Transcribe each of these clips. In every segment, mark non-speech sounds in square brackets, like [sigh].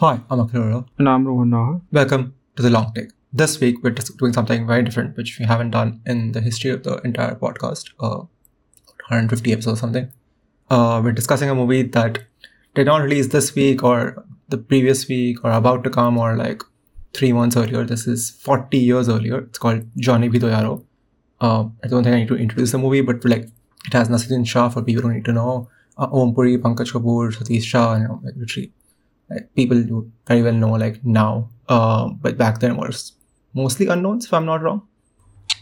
Hi, I'm Akhil And I'm Rohan Naahar. Welcome to The Long Take. This week, we're just doing something very different, which we haven't done in the history of the entire podcast, uh, 150 episodes or something. Uh, we're discussing a movie that did not release this week or the previous week or about to come or like three months earlier. This is 40 years earlier. It's called Johnny To Uh, I don't think I need to introduce the movie, but like it has Naseeruddin Shah for people who need to know. Uh, Om Puri, Pankaj Kapoor, Satish Shah, you know, like literally like, people you very well know like now. Uh, but back then was mostly unknowns, if I'm not wrong.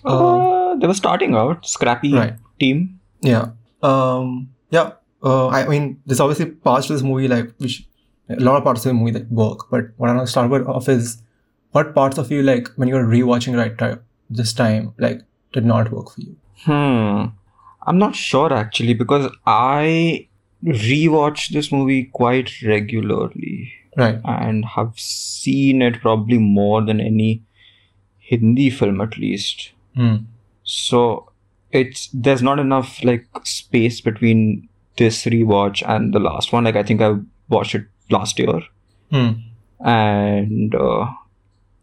Uh, they were starting out, scrappy Right. team. Yeah. Um, yeah. Uh, I mean, there's obviously parts to this movie like which a lot of parts of the movie that work. But what I want to start with off is what parts of you like when you're rewatching right time this time like did not work for you. Hmm. I'm not sure actually because I rewatch this movie quite regularly Right. and have seen it probably more than any Hindi film at least. Hmm. So it's there's not enough like space between this rewatch and the last one. Like I think I watched it last year. Hmm. and uh,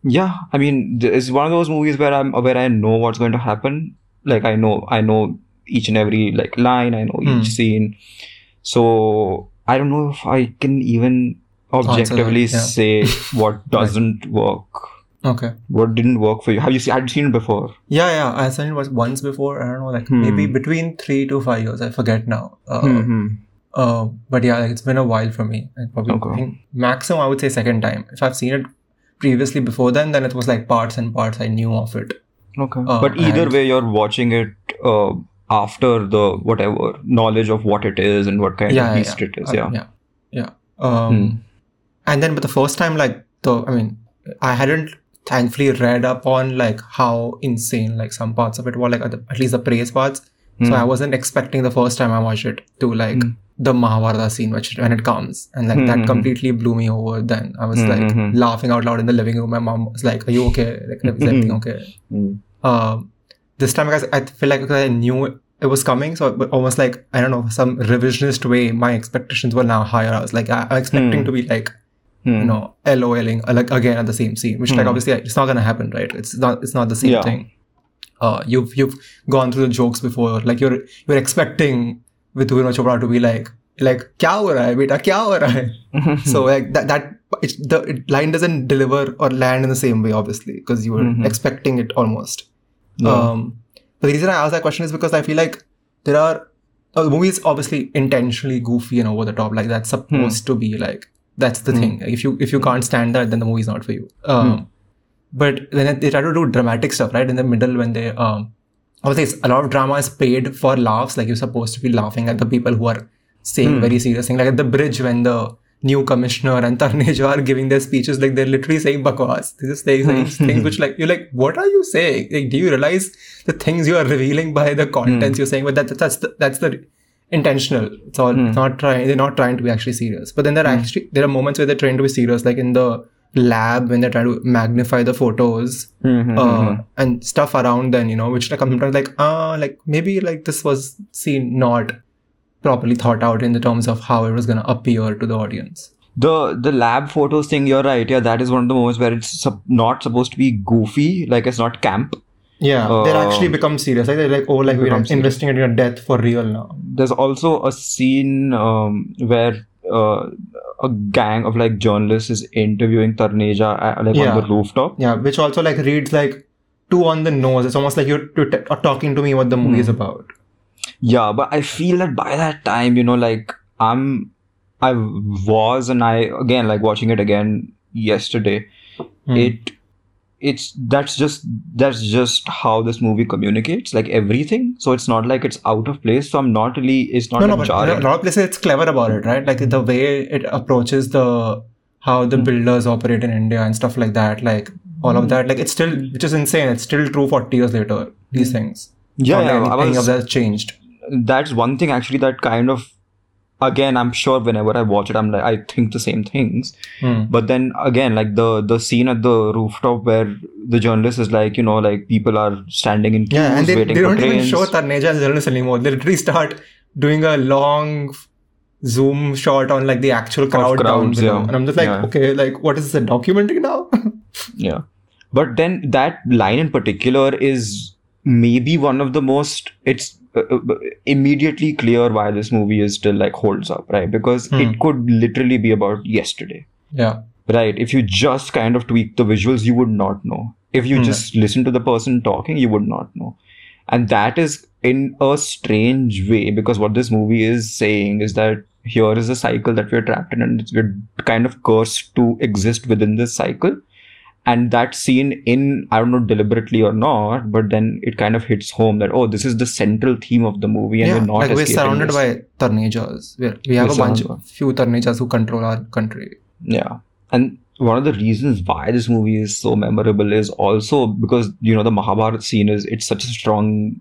yeah i mean it's one of those movies where i'm where i know what's going to happen like i know i know each and every like line i know Hmm. each scene so i don't know if i can even objectively yeah. say [laughs] what doesn't work Okay. what didn't work for you have you seen you seen it before Yeah, yeah. I seen it was once before. I don't know, like Hmm. maybe between three to five years. I forget now. Uh, Hmm. uh, but yeah, like, it's been a while for me. I probably Okay. Think maximum I would say second time. If I've seen it previously before then, then it was like parts and parts I knew of it. okay Uh, but either way you're watching it uh, after the whatever knowledge of what it is and what kind yeah, of beast yeah. it is yeah yeah, yeah. Um, Hmm. and then but the first time, like the I mean, I hadn't thankfully read up on like how insane like some parts of it were like at, least the praise parts. So Hmm. I wasn't expecting the first time I watched it to like Hmm. the Mahabharata scene which when it comes and like that completely blew me over. Then I was like laughing out loud in the living room. My mom was like, "Are you okay? Like, everything okay?" Um, this time because I feel like I knew it was coming, so almost like I don't know some revisionist way. My expectations were now higher. I was like, I, I'm expecting Hmm. to be like Hmm. you know LOLing uh, like again at the same scene, which like Hmm. obviously it's not gonna happen, right? It's not it's not the same Yeah. thing. Uh, you've you've gone through the jokes before, like you're you're expecting Vidura Chopra to be like like kya ho raha hai beta kya ho raha hai [laughs] so like that that it's, the it, line doesn't deliver or land in the same way obviously because you were Mhm. expecting it almost Yeah. um but the reason i ask that question is because i feel like there are uh, the movie is obviously intentionally goofy and over the top like that's supposed to be like that's the Hmm. thing if you if you can't stand that then the movie's not for you um Hmm. but then they try to do dramatic stuff right in the middle when they um obviously it's, a lot of drama is paid for laughs like you're supposed to be laughing at the people who are saying Hmm. very serious things like at the bridge when the new commissioner and Tarneja [laughs] are giving their speeches like they're literally saying bakwas they're just saying saying Hmm. things which like you're like what are you saying like do you realize the things you are revealing by the contents Hmm. you're saying but that, that's the, that's the intentional it's all Hmm. it's not trying they're not trying to be actually serious but then there are actually there are moments where they're trying to be serious like in the lab when they're trying to magnify the photos Mhm, uh, mhm. and stuff around then, you know, which like I'm sometimes like, ah, like maybe like this was seen not properly thought out in the terms of how it was gonna appear to the audience. the the lab photos thing you're right yeah that is one of the moments where it's sup- not supposed to be goofy like it's not camp Yeah, they Uh, actually become serious. Like they're like, oh, like we're become serious. investing in your death for real now. there's also a scene um, where uh, a gang of like journalists is interviewing Tarneja uh, like Yeah. on the rooftop Yeah, which also like reads like too on the nose. It's almost like you're t- t- talking to me what the movie is Hmm. about. Yeah but i feel that by that time you know like i'm i was and i again like watching it again yesterday Hmm. it it's that's just that's just how this movie communicates like everything so it's not like it's out of place so i'm not really it's not no, no, but a lot of places it's clever about it, right? Like the way it approaches the how the Hmm. builders operate in India and stuff like that. Like all of that, like it's still, which is insane. It's still true 40 years later. These things. Hmm. yeah, yeah I any, any was- of that changed. That's one thing actually that kind of again i'm sure whenever i watch it i'm like i think the same things Hmm. but then again like the the scene at the rooftop where the journalist is like you know like people are standing in queues Yeah, and they, waiting they don't even trains show Tarneja as journalist anymore. They literally start doing a long zoom shot on like the actual crowd down crowds, below. yeah. and I'm just like, Yeah. okay, like what is this a documentary now? [laughs] Yeah. But then that line in particular is maybe one of the most, it's immediately clear why this movie is still like holds up, right? Because Hmm. it could literally be about yesterday, yeah, right? If you just kind of tweak the visuals, you would not know. If you Hmm. just listen to the person talking, you would not know. And that is in a strange way because what this movie is saying is that here is a cycle that we're trapped in and we're kind of cursed to exist within this cycle and that scene in i don't know deliberately or not but then it kind of hits home that oh this is the central theme of the movie and yeah. we're not like we're surrounded by Tarnejas. We're, we have We're a bunch of few Tarnejas who control our country. yeah and one of the reasons why this movie is so memorable is also because you know the mahabharat scene is it's such a strong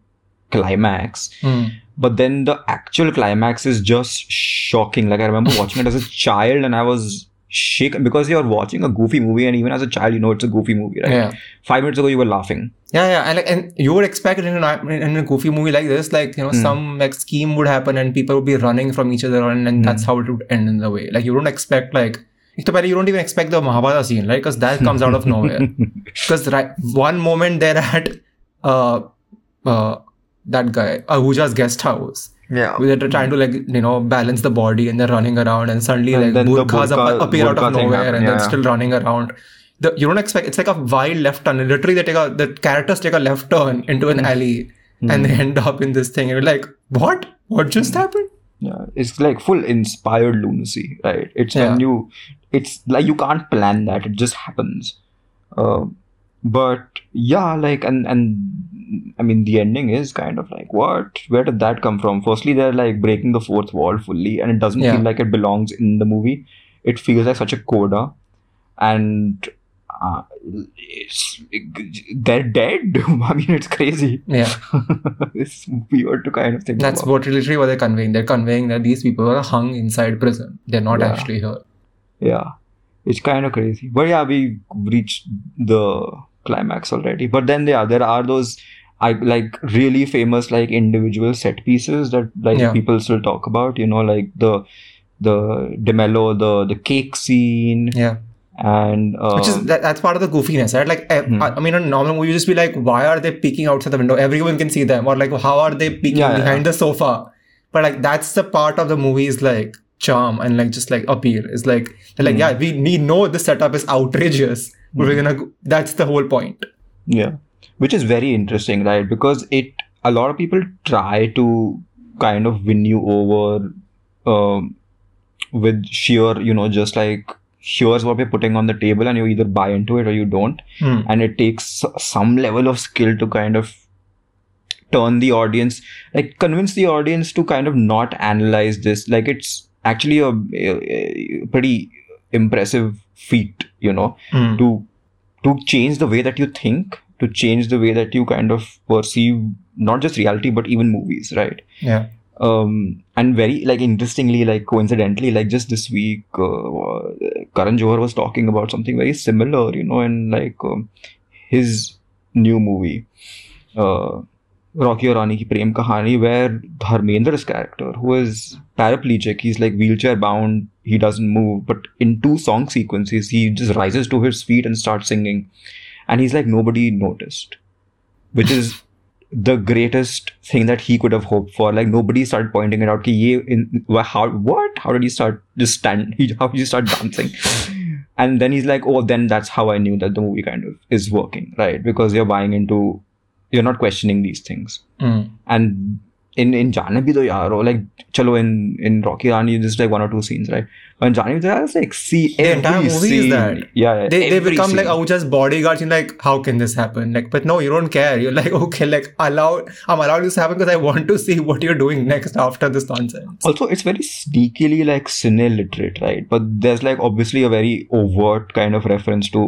climax Hmm. but then the actual climax is just shocking like i remember watching it as a child and i was shake because you're watching a goofy movie and even as a child you know it's a goofy movie right yeah. five minutes ago you were laughing yeah yeah and, like, and you would expect in, an, in a goofy movie like this like you know mm. some like scheme would happen and people would be running from each other and, and mm. that's hmm. how it would end in the way like you don't expect like you don't even expect the Mahabharata scene, right? Because that comes out of nowhere. [laughs] Because right, one moment they're at uh, uh, that guy, uh, Ahuja's guest house yeah Where they're trying to like you know balance the body and they're running around and suddenly And like then burqa- ap- appear out of nowhere happen, and they're still running around. The, you don't expect it's like a wild left turn. Literally, they take a the characters take a left turn into an alley and they end up in this thing. And you're like, what? What just Hmm. happened? Yeah, it's like full inspired lunacy, right? It's when Yeah. you, it's like you can't plan that; it just happens. Uh, but yeah, like and and I mean, the ending is kind of like what? Where did that come from? Firstly, they're like breaking the fourth wall fully, and it doesn't Yeah. feel like it belongs in the movie. It feels like such a coda, and. Uh, it's, they're dead. [laughs] I mean, it's crazy. Yeah, [laughs] it's weird to kind of think that's about. what literally what they're conveying. They're conveying that these people are hung inside prison. They're not Yeah. actually here. Yeah, it's kind of crazy. But yeah, we reached the climax already. But then yeah, there are those I like really famous like individual set pieces that like Yeah. people still talk about. You know, like the the Demello, the the cake scene, Yeah. and uh, Which is that, that's part of the goofiness, right? Like, eh, Hmm. I, I mean, a normal movie, you just be like, why are they peeking outside the window? Everyone can see them, or like, how are they peeking yeah, behind the sofa? But like, that's the part of the movie is like charm and like just like appeal. Is like, they're like, Hmm. yeah, we we know the setup is outrageous, but we're gonna. go- That's the whole point. Yeah, which is very interesting, right? Because it a lot of people try to kind of win you over um, with sheer, you know, just like here's what we're putting on the table, and you either buy into it or you don't. Hmm. And it takes some level of skill to kind of turn the audience, like convince the audience to kind of not analyze this. Like it's actually a, a- a pretty impressive feat, you know Hmm. to to change the way that you think to change the way that you kind of perceive not just reality but even movies right Yeah. um and very like interestingly like coincidentally like just this week uh, karan johar was talking about something very similar you know in like um, his new movie uh Rocky Aur Rani ki Prem Kahani, where Dharmendra's character, who is paraplegic, he's like wheelchair bound, he doesn't move, but in two song sequences, he just rises to his feet and starts singing. And he's like, nobody noticed, which is the greatest thing that he could have hoped for. Like, nobody started pointing it out. Ki ye in, how, what? How did he start just stand? He, how did he start dancing? and then he's like, oh, then that's how I knew that the movie kind of is working, right? Because you're buying into, you're not questioning these things Hmm. and in in Jaane Bhi Do Yaaro, like chalo in in Rocky Rani, just like one or two scenes, right? But in Do it's like see The every entire movie is scene. that. Yeah, yeah They, they become like scene. Ahuja's bodyguards. You're like, how can this happen? Like, but no, you don't care. You're like, [laughs] okay, like allow I'm allowing this to happen because I want to see what you're doing next after this nonsense. Also, it's very sneakily like cine literate, right? But there's like obviously a very overt kind of reference to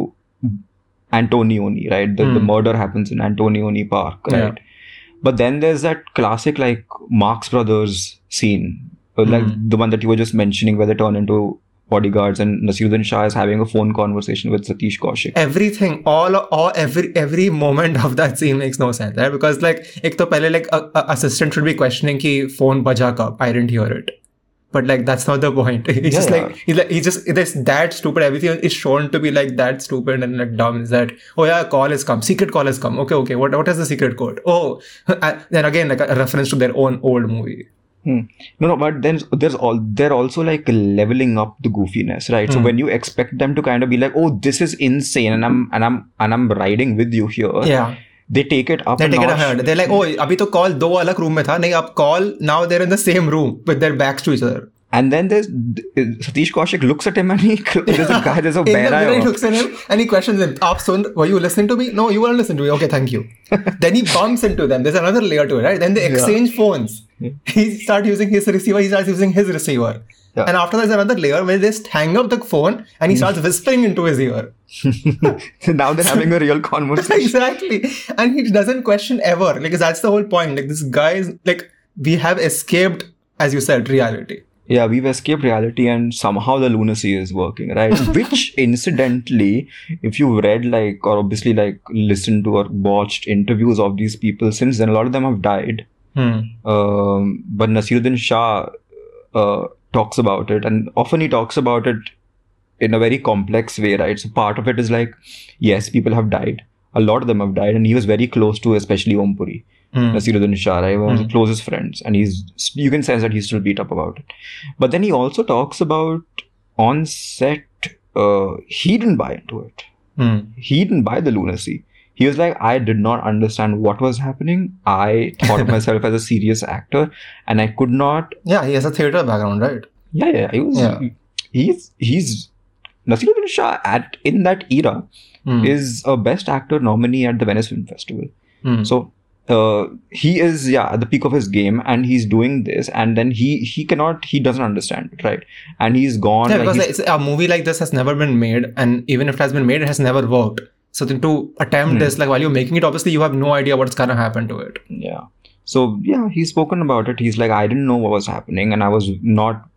Antonioni, right? The, the Hmm. murder happens in Antonioni Park, Yeah. right? But then there's that classic like Marx Brothers scene, uh, like Hmm. the one that you were just mentioning, where they turn into bodyguards and Naseeruddin Shah is having a phone conversation with Satish Kaushik. everything all all every every moment of that scene makes no sense right because like ek to pehle like a, a assistant should be questioning ki phone baja kab i didn't hear it but like that's not the point. [laughs] He's Yeah, just yeah. like he's like he's just it's that stupid. Everything is shown to be like that stupid and like dumb. Is that oh yeah, call has come, secret call has come. Okay, okay. What what is the secret code? Oh, [laughs] and then again like a reference to their own old movie. Hmm. No, no, but then there's all they're also like leveling up the goofiness, right? So Hmm. when you expect them to kind of be like, "Oh, this is insane," and I'm and I'm and I'm riding with you here, Yeah they take it up. They take it ahead. They're like, oh, abhi to call do alag room mein tha. Nahin, ab call now they're in the same room with their backs to each other. And then there's Satish Kaushik looks at him and he [laughs] there's a guy there's a bear. in the he looks at him and he questions him. Aap sun, were you listening to me? No, you weren't listening to me. Okay, thank you. [laughs] then he bumps into them. There's another layer to it, right? Then they exchange yeah. phones. He starts using his receiver. He starts using his receiver. Yeah. And after that, there's another layer where they just hang up the phone and he starts whispering into his ear. [laughs] now they're having a real [laughs] conversation. exactly. And he doesn't question ever. Like that's the whole point. Like this guy is like we have escaped, as you said, reality. Yeah, we've escaped reality and somehow the lunacy is working, right? [laughs] Which incidentally, if you've read like or obviously like listened to or watched interviews of these people since then, a lot of them have died. Hmm. Um, but Naseeruddin Shah uh, talks about it, and often he talks about it in a very complex way, right? So part of it is like, yes, people have died. A lot of them have died, and he was very close to, especially Om Puri. Hmm. Naseeruddin Shah, right? One of the closest friends, and he's you can sense that he's still beat up about it. But then he also talks about on set, uh, he didn't buy into it. Hmm. He didn't buy the lunacy. He was like, I did not understand what was happening. I thought of [laughs] myself as a serious actor, and I could not. Yeah, he has a theater background, right? Yeah, yeah. He was. Yeah. He's he's Naseeruddin Shah at in that era Hmm. is a best actor nominee at the Venice Film Festival. Hmm. So uh, he is yeah at the peak of his game, and he's doing this, and then he he cannot he doesn't understand it, right? And he's gone. Yeah, like, because he's- a movie like this has never been made, and even if it has been made, it has never worked. So then to attempt this, like while you're making it, obviously you have no idea what's gonna happen to it. yeah. So yeah, he's spoken about it. He's like, I didn't know what was happening, and I was not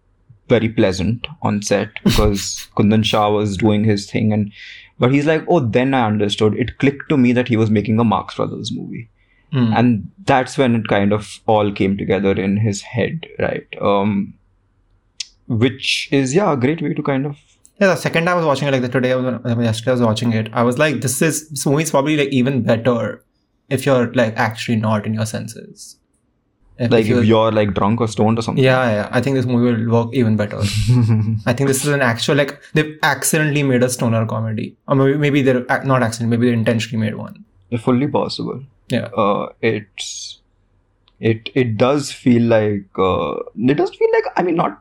very pleasant on set [laughs] because Kundan Shah was doing his thing, and but he's like, oh, then I understood. It clicked to me that he was making a Marx Brothers movie. Hmm. and that's when it kind of all came together in his head right um which is yeah a great way to kind of Yeah, the second time I was watching it, like the today, I was, I mean, yesterday I was watching it. I was like, this is this movie is probably like even better if you're like actually not in your senses. If, like you're- if you're like drunk or stoned or something yeah, yeah, I think this movie will work even better. [laughs] I think this is an actual like they've accidentally made a stoner comedy, or maybe maybe they're not accident, maybe they intentionally made one. fully possible Yeah. uh it's it it does feel like uh it does feel like i mean not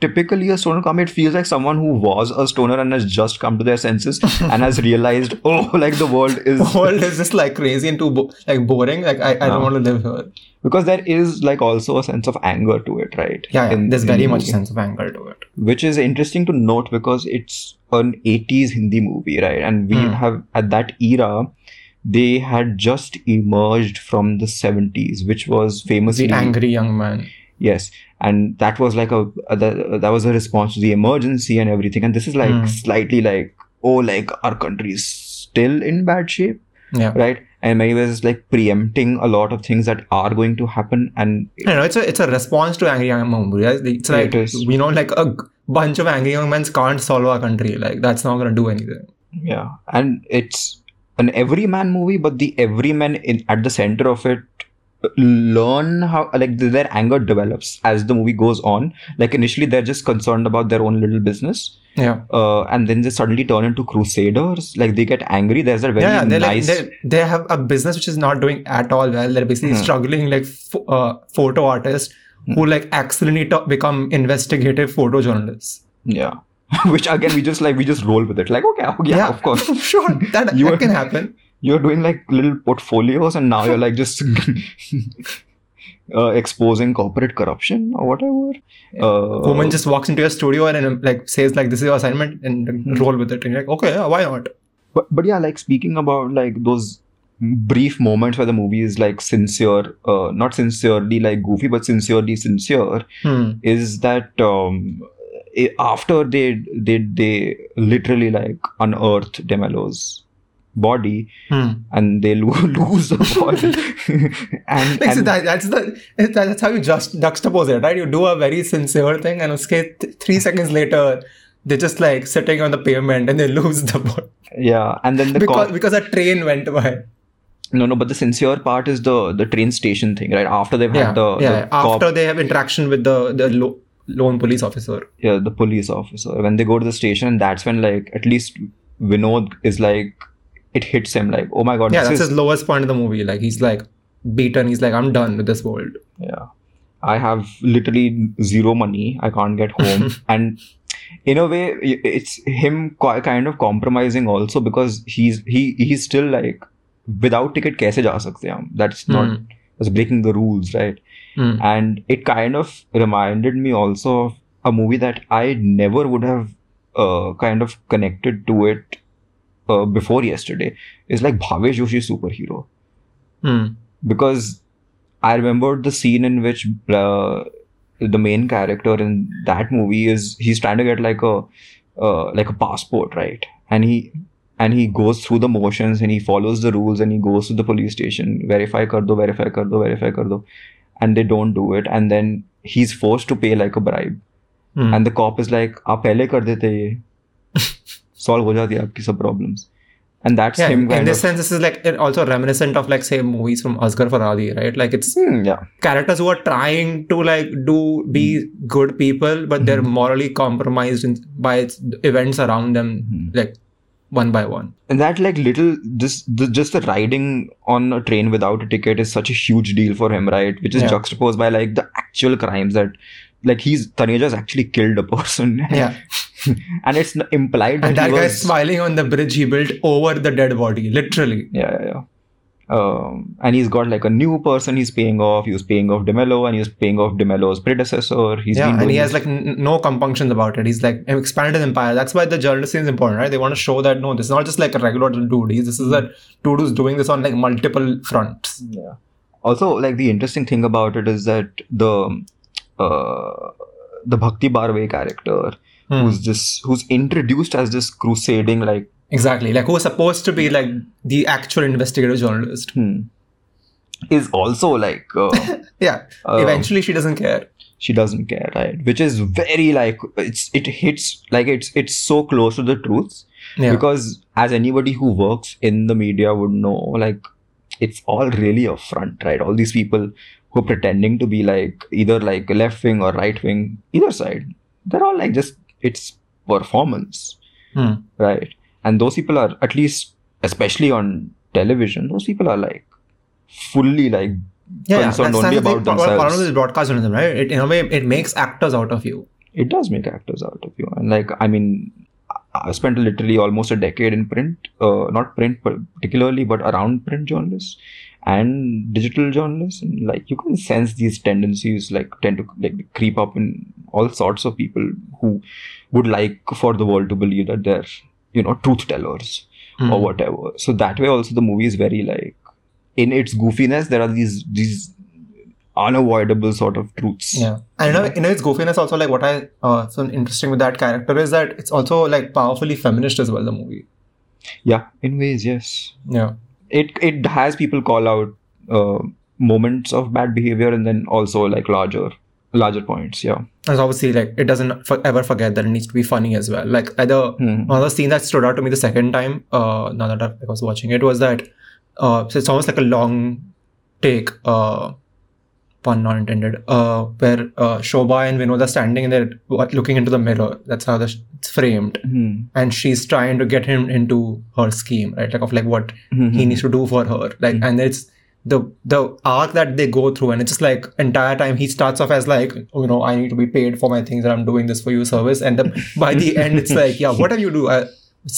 typically a stoner comedy it feels like someone who was a stoner and has just come to their senses [laughs] and has realized oh [laughs] like the world is The world is just like crazy and too bo- like boring. Like I, I don't want to live here. because there is like also a sense of anger to it right Yeah, yeah. In- there's in very the much sense of anger to it. which is interesting to note because it's an 80s Hindi movie, right? And we Hmm. have at that era, they had just emerged from the 70s, which was famously The angry young man. Yes, and that was like a, a that, that was a response to the emergency and everything. And this is like Hmm. slightly like oh, like our country is still in bad shape, Yeah. right? And maybe it's like preempting a lot of things that are going to happen, and You know, it's a it's a response to angry young movie. It's like It we know like a bunch of angry young men can't solve our country. Like that's not gonna do anything. Yeah, and it's an everyman movie, but the everyman in at the center of it learn how like their anger develops as the movie goes on. Like initially, they're just concerned about their own little business, Yeah. uh, and then they suddenly turn into crusaders. Like they get angry. There's a very yeah, they're nice. like they they have a business which is not doing at all well. They're basically Hmm. struggling like ph- uh, photo artists who like accidentally to- become investigative photojournalists. yeah, [laughs] which again we just like we just roll with it. Like okay, okay yeah, of course. [laughs] sure, that, [laughs] You that can happen. You're doing like little portfolios, and now you're like just. [laughs] Uh, exposing corporate corruption or whatever. Uh, Woman just walks into your studio and, um, like says like this is your assignment and Hmm. roll with it. And you're like, okay, yeah, why not? but but yeah like speaking about like those brief moments where the movie is like sincere uh, not sincerely like goofy but sincerely sincere Hmm. is that um after they they they literally like unearthed DeMello's body Hmm. and they lo- [laughs] lose the body [laughs] and, Like, so that, that's the that's how you just juxtapose it, right? You do a very sincere thing, and th- three seconds later, they're just like sitting on the pavement and they [laughs] lose the body yeah and then the because cop because a train went by. no no but the sincere part is the the train station thing right after they've Yeah, had the, yeah. the cop After they have interaction with the the lo- lone police officer. yeah, the police officer when they go to the station that's when like at least Vinod is like it hits him like oh my god Yeah, this that's is his lowest point of the movie. Like he's like beaten. He's like, I'm done with this world. yeah I have literally zero money I can't get home [laughs] and in a way it's him kind of compromising also because he's he he's still like without ticket kaise ja sakte hum that's not Hmm. that's breaking the rules right Hmm. and it kind of reminded me also of a movie that I never would have uh, kind of connected to it uh, before yesterday. It's like Bhavesh Joshi's superhero Hmm. because I remembered the scene in which uh, the main character in that movie is he's trying to get like a uh, like a passport, right? And he and he goes through the motions and he follows the rules and he goes to the police station, verify kar do, verify kar do, verify kar do, and they don't do it, and then he's forced to pay like a bribe, Hmm. and the cop is like, आप पहले कर देते ये, solve ho jati aapki sab problems. And that's yeah, in this sense this is like also reminiscent of like say movies from Asghar Farhadi right? Like it's hmm, yeah. characters who are trying to like do be hmm. good people but they're hmm. morally compromised by events around them like one by one. And that like little just just the riding on a train without a ticket is such a huge deal for him right? Which is juxtaposed by like the actual crimes that like he's Tarneja's actually killed a person Yeah, [laughs] and it's implied that, and that he guy's was, smiling on the bridge he built over the dead body, literally. yeah yeah yeah um, and he's got like a new person he's paying off he was paying off DeMello and he was paying off DeMello's predecessor he's yeah, and he has like n- no compunctions about it. He's like expanded his empire. That's why the journalist scene is important, right? They want to show that no, this is not just like a regular dude. He's, this is a dude who's doing this on like multiple fronts. Yeah. Also, like the interesting thing about it is that the uh, the Bhakti Barve character, Hmm. who's just who's introduced as this crusading like Exactly. Like who's supposed to be like the actual investigative journalist. hmm, is also like uh, [laughs] Yeah. Uh, Eventually she doesn't care. she doesn't care, right? Which is very like it's it hits like it's it's so close to the truth Yeah. because as anybody who works in the media would know, like it's all really a front, right? All these people who are pretending to be like either like left wing or right wing, either side, they're all like just it's performance, Hmm. right? And those people are at least, especially on television, those people are like fully like Yeah, yeah. concerned That's, only about thing. Problem themselves. with broadcast journalism, right? It, in a way, it makes actors out of you. it does make actors out of you and like i mean I- i spent literally almost a decade in print uh, not print particularly but around print journalists and digital journalists and like you can sense these tendencies like tend to like creep up in all sorts of people who would like for the world to believe that they're you know truth tellers Hmm. or whatever so that way also the movie is very like in its goofiness there are these these unavoidable sort of truths Yeah, and you know, in its goofiness, also like what I uh, so interesting with that character is that it's also like powerfully feminist as well. The movie. yeah in ways yes Yeah, it it has people call out uh, moments of bad behavior and then also like larger larger points yeah and obviously like it doesn't for, ever forget that it needs to be funny as well. Like either Hmm. another scene that stood out to me the second time, uh, now that I was watching it, was that uh, so it's almost like a long take. Uh, pun not intended. Uh, where uh, Shobha and Vinod are standing and they're looking into the mirror. That's how the sh- it's framed. Hmm. and she's trying to get him into her scheme right like of like what Hmm. he needs to do for her like and it's the the arc that they go through and it's just like entire time he starts off as like oh, you know i need to be paid for my things and i'm doing this for you service and the, [laughs] by the end it's like yeah whatever you do I,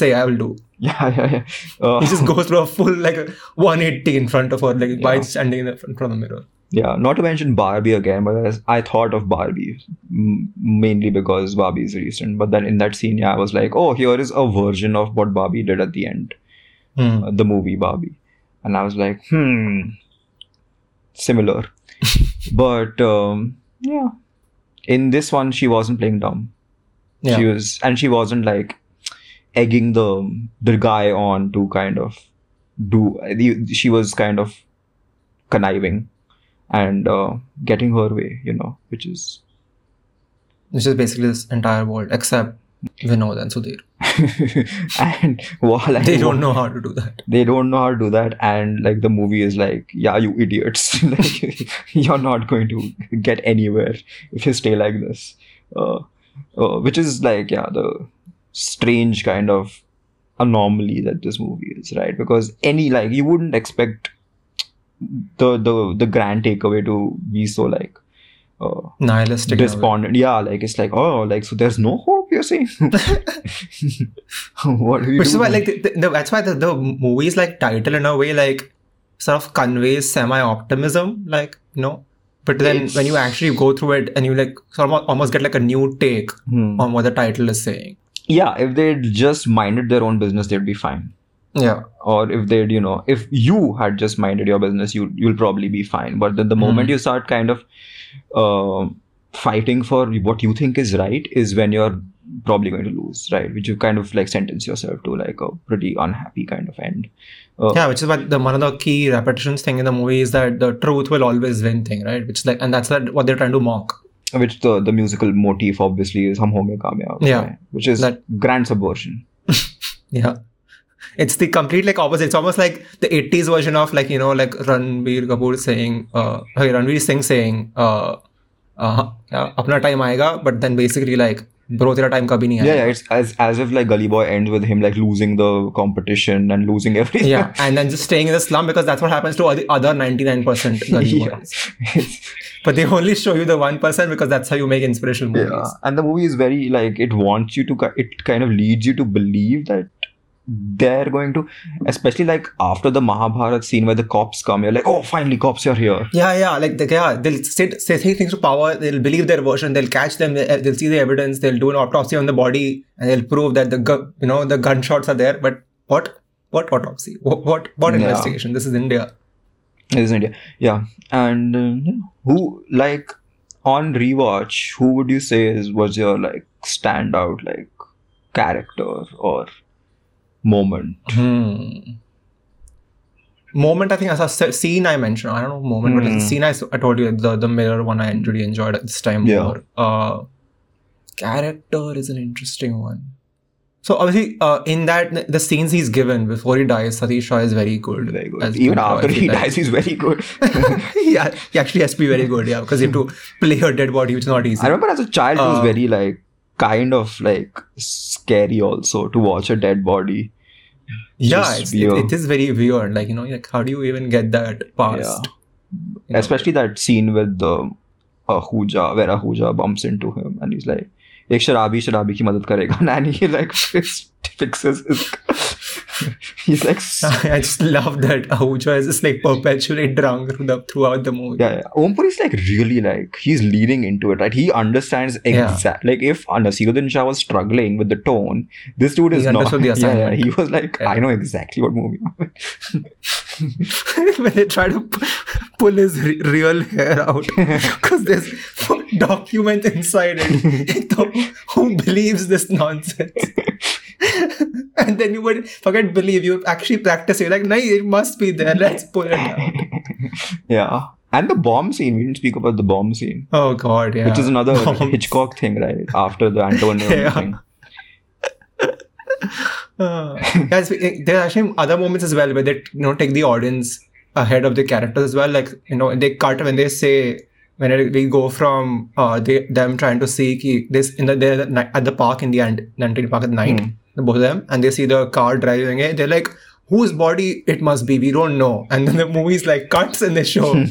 say i will do yeah yeah yeah uh, he just goes through a full like 180 in front of her like by standing in front of the mirror yeah not to mention barbie again but i thought of barbie mainly because barbie is recent. But then in that scene yeah i was like oh here is a version of what barbie did at the end. Hmm. uh, the movie barbie. And i was like hmm similar. [laughs] But um yeah. In this one she wasn't playing dumb. Yeah. she was and she wasn't like egging the the guy on to kind of do. She was kind of conniving and uh, getting her way, you know, which is which is basically this entire world except Vinod and Sudhir. [laughs] and well, like, they don't know how to do that. They don't know how to do that, and like the movie is like, yeah, you idiots, [laughs] like you're not going to get anywhere if you stay like this. Uh, uh, which is like, yeah, the strange kind of anomaly that this movie is, right? Because any like you wouldn't expect the the the grand takeaway to be so like uh, nihilistic despondent. Yeah like it's like oh like so there's no hope you're saying? [laughs] [laughs] What do you which do? is why like the, the, that's why the, the movie's like title in a way like sort of conveys semi optimism like you know? But then It's- when you actually go through it and you like sort of almost get like a new take Hmm. on what the title is saying. Yeah if they'd just minded their own business they'd be fine yeah or if they'd you know if you had just minded your business you you'll probably be fine but then the moment Mhm. you start kind of uh, fighting for what you think is right is when you're probably going to lose right which you kind of like sentence yourself to like a pretty unhappy kind of end uh, yeah which is what the one of the key repetitions thing in the movie is that the truth will always win thing right which like and that's that what they're trying to mock which the the musical motif obviously is hum honge kamyab Yeah. right? which is That- grand subversion [laughs] Yeah. It's the complete like opposite. It's almost like the 80s version of like, you know, like Ranbir Kapoor saying, uh, hey, Ranveer Singh saying, uh, uh, yeah, apna time aayega, but then basically like, bro, tera time kabhi nahi yeah, yeah it's as as if like gully boy ends with him like losing the competition and losing everything Yeah, and then just staying in the slum because that's what happens to the other 99% gully [laughs] Yeah. boys. But they only show you the 1% because that's how you make inspirational movies. Yeah, and the movie is very like it wants you to it kind of leads you to believe that they're going to, especially like after the Mahabharat scene where the cops come, you're like, oh, finally cops are here. Yeah, yeah, like the, yeah, they'll say, say say things to power. They'll believe their version. They'll catch them. They'll, they'll see the evidence. They'll do an autopsy on the body, and they'll prove that the gu- you know the gunshots are there. But what what autopsy? What what, what Yeah. investigation? This is India. this is India, yeah. And uh, who like on rewatch, who would you say is was your like standout like character or moment? Hmm. Moment, I think as a scene I mentioned. I don't know moment, but the Hmm. scene I told you the the mirror one I really enjoyed at this time. Yeah. more. Uh, character is an interesting one. So obviously, uh, in that the scenes he's given before he dies, Satish Shah is very good. Very good. as Even after he dies, he's very good. [laughs] yeah, he actually has to be very good, yeah, because you have to [laughs] play a dead body, which is not easy. I remember as a child, it was Uh, very like kind of like scary also to watch a dead body. yeah, just it's, be it, a- it is very weird. Like you know, like how do you even get that past? Yeah. You know? Especially that scene with the uh, Hooja, where Hooja bumps into him and he's like, एक शराबी शराबी की मदद करेगा [laughs] and he like [laughs] fix, fixes his [laughs] he's like [laughs] I just love that Ahuja is just like perpetually drunk throughout the movie. yeah, yeah. Om Puri is like really like he's leading into it, right? He understands Yeah. like if Naseeruddin Shah was struggling with the tone, this dude is He not. the [laughs] yeah, yeah, he was like, Yeah. I know exactly what movie. when they try to pull his re- real hair out because there's documents inside it. Who believes this nonsense? [laughs] and then you would forget believe you actually practice. You're like, no, it must be there. [laughs] Let's pull it out. yeah, and the bomb scene. We didn't speak about the bomb scene. Oh God, yeah. which is another [laughs] Bombs. Hitchcock thing, right? After the Antonio Yeah. thing. Uh, yes, we- there are actually other moments as well where they you know take the audience ahead of the characters as well. Like you know they cut when they say when it, we go from uh they them trying to see ki, this in the they're at the- park in the end Nantin Park at night Hmm. The both of them and they see the car driving it. They're like. Whose body it must be? We don't know. And then the movie's like cuts and they show [laughs]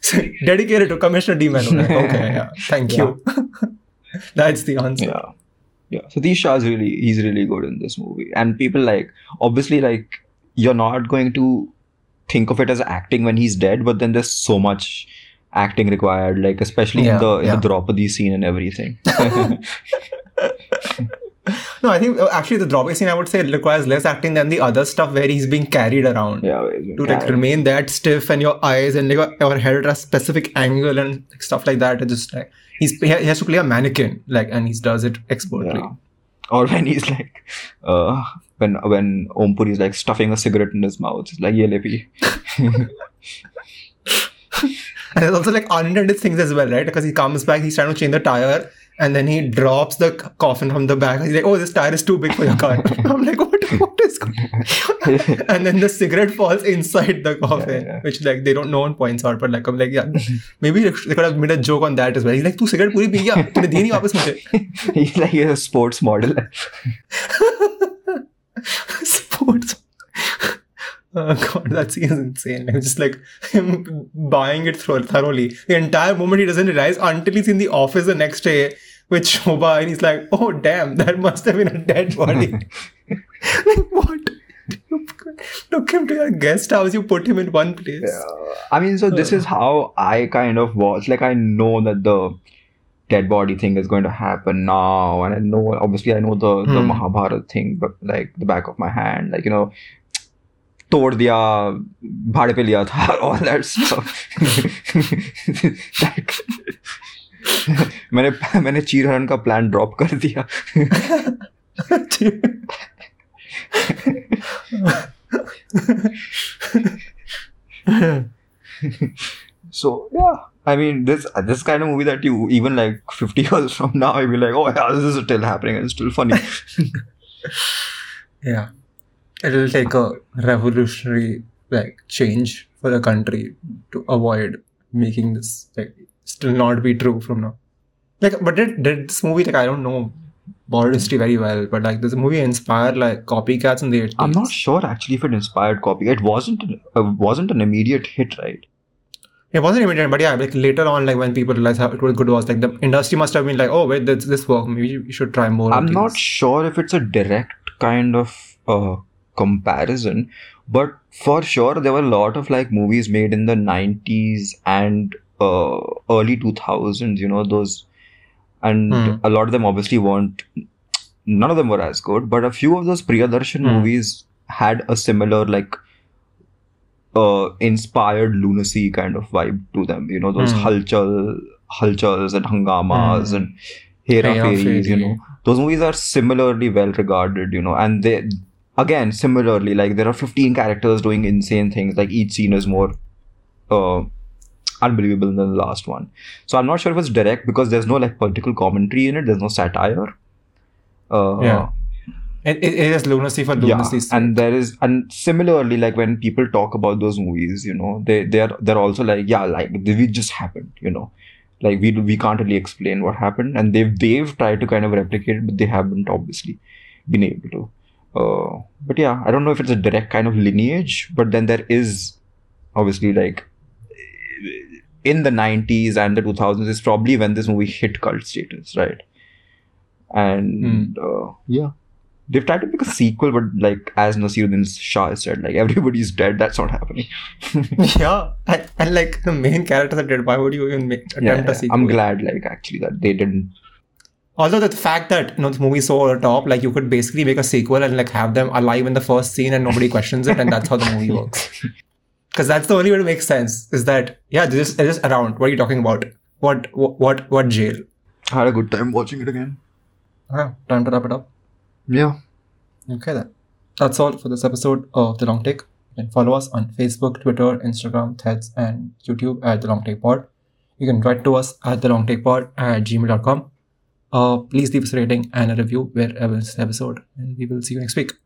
[laughs] dedicated to Commissioner D. Mello. Like, okay, yeah, thank you. [laughs] That's the answer. Yeah. Yeah. Satish Shah is really he's really good in this movie. And people like obviously like you're not going to think of it as acting when he's dead, but then there's so much acting required, like especially Yeah, in the in yeah. the Draupadi scene and everything. No, I think uh, actually the Draupadi scene I would say requires less acting than the other stuff where he's being carried around yeah. to like yeah. remain that stiff and your eyes and like your head at a specific angle and like, stuff like that. It just like he's he has to play a mannequin like and he does it expertly. Yeah. or when he's like, uh, when when Om Puri is like stuffing a cigarette in his mouth, it's like ye le. [laughs] And there's also like unintended things as well, right? Because he comes back, he's trying to change the tire, and then he drops the c- coffin from the back. He's like, "Oh, this tire is too big for your car." [laughs] I'm like, "What? What is?" [laughs] Going and then the cigarette falls inside the coffin, yeah. which like they don't. No one points out, but like I'm like, yeah, maybe they could have made a joke on that as well. He's like, "तू cigarette पूरी पी गया, तूने दी नहीं वापस मुझे." [laughs] he's like a sports model. Sports. Oh god, that scene is insane. Like, just like him buying it thoroughly. The entire moment he doesn't realize until he's in the office the next day with Shobha and he's like, oh damn, that must have been a dead body. [laughs] [laughs] like what? You took him to your guest house, you put him in one place. I mean, so this is how I kind of watch. Like, I know that the dead body thing is going to happen now, and I know, obviously, I know the the Hmm. Mahabharata thing, but like the back of my hand, like you know, तोड़ दिया भाड़े पे लिया था that stuff. like, मैंने मैंने चीरहरण का plan drop कर दिया So yeah, I mean this this kind of movie that you even like fifty years from now you'll be like, oh yeah, this is still happening and it's still funny. yeah. It'll take a revolutionary like change for the country to avoid making this like still not be true from now. Like but did, did this movie like I don't know borrowed history very well, but like this movie inspired like copycats in the 80s. I'm not sure actually if it inspired copy. It wasn't uh, wasn't an immediate hit, right? It wasn't immediate, but yeah, like later on, like when people realized how it was good was like the industry must have been like, oh wait, this this work, maybe we should try more. I'm not sure if it's a direct kind of uh, comparison, but for sure there were a lot of like movies made in the 90s and uh, early 2000s. You know those, and Hmm. a lot of them obviously weren't. None of them were as good, but a few of those Priyadarshan Hmm. movies had a similar like uh, inspired lunacy kind of vibe to them. You know those Hmm. halchal, halchals and hangamas Hmm. and Hera Pheris. You know those movies are similarly well regarded. You know, and they again similarly like there are 15 characters doing insane things. Like each scene is more uh, unbelievable than the last one. So I'm not sure if it's direct because there's no like political commentary in it. There's no satire. Uh, Yeah. It, it, is lunacy for yeah sake. and there is and similarly like when people talk about those movies you know they they're they're also like yeah like it just happened you know like we we can't really explain what happened and they've they've tried to kind of replicate it but they haven't obviously been able to uh, but yeah i don't know if it's a direct kind of lineage but then there is obviously like in the 90s and the 2000s is probably when this movie hit cult status right and uh, yeah They've tried to make a sequel, but like as Naseeruddin Shah said, like everybody's dead. That's not happening. [laughs] yeah, and, and like the main characters are dead. Why would you even make, attempt Yeah, a sequel? I'm glad, like actually, that they didn't. Also, the fact that you know this movie is so over the top, like you could basically make a sequel and like have them alive in the first scene and nobody questions it, and that's how the movie works. [laughs] Because that's the only way to make sense. Is that yeah, this is just, around. What are you talking about? What what what, what jail? I had a good time watching it again. Ah, time to wrap it up. Yeah. Okay then. That's all for this episode of The Long Take. You can follow us on Facebook, Twitter, Instagram, Threads, and YouTube at The Long Take Pod. You can write to us at The Long Take Pod at gmail.com. Uh, please leave us a rating and a review wherever this episode, and we will see you next week.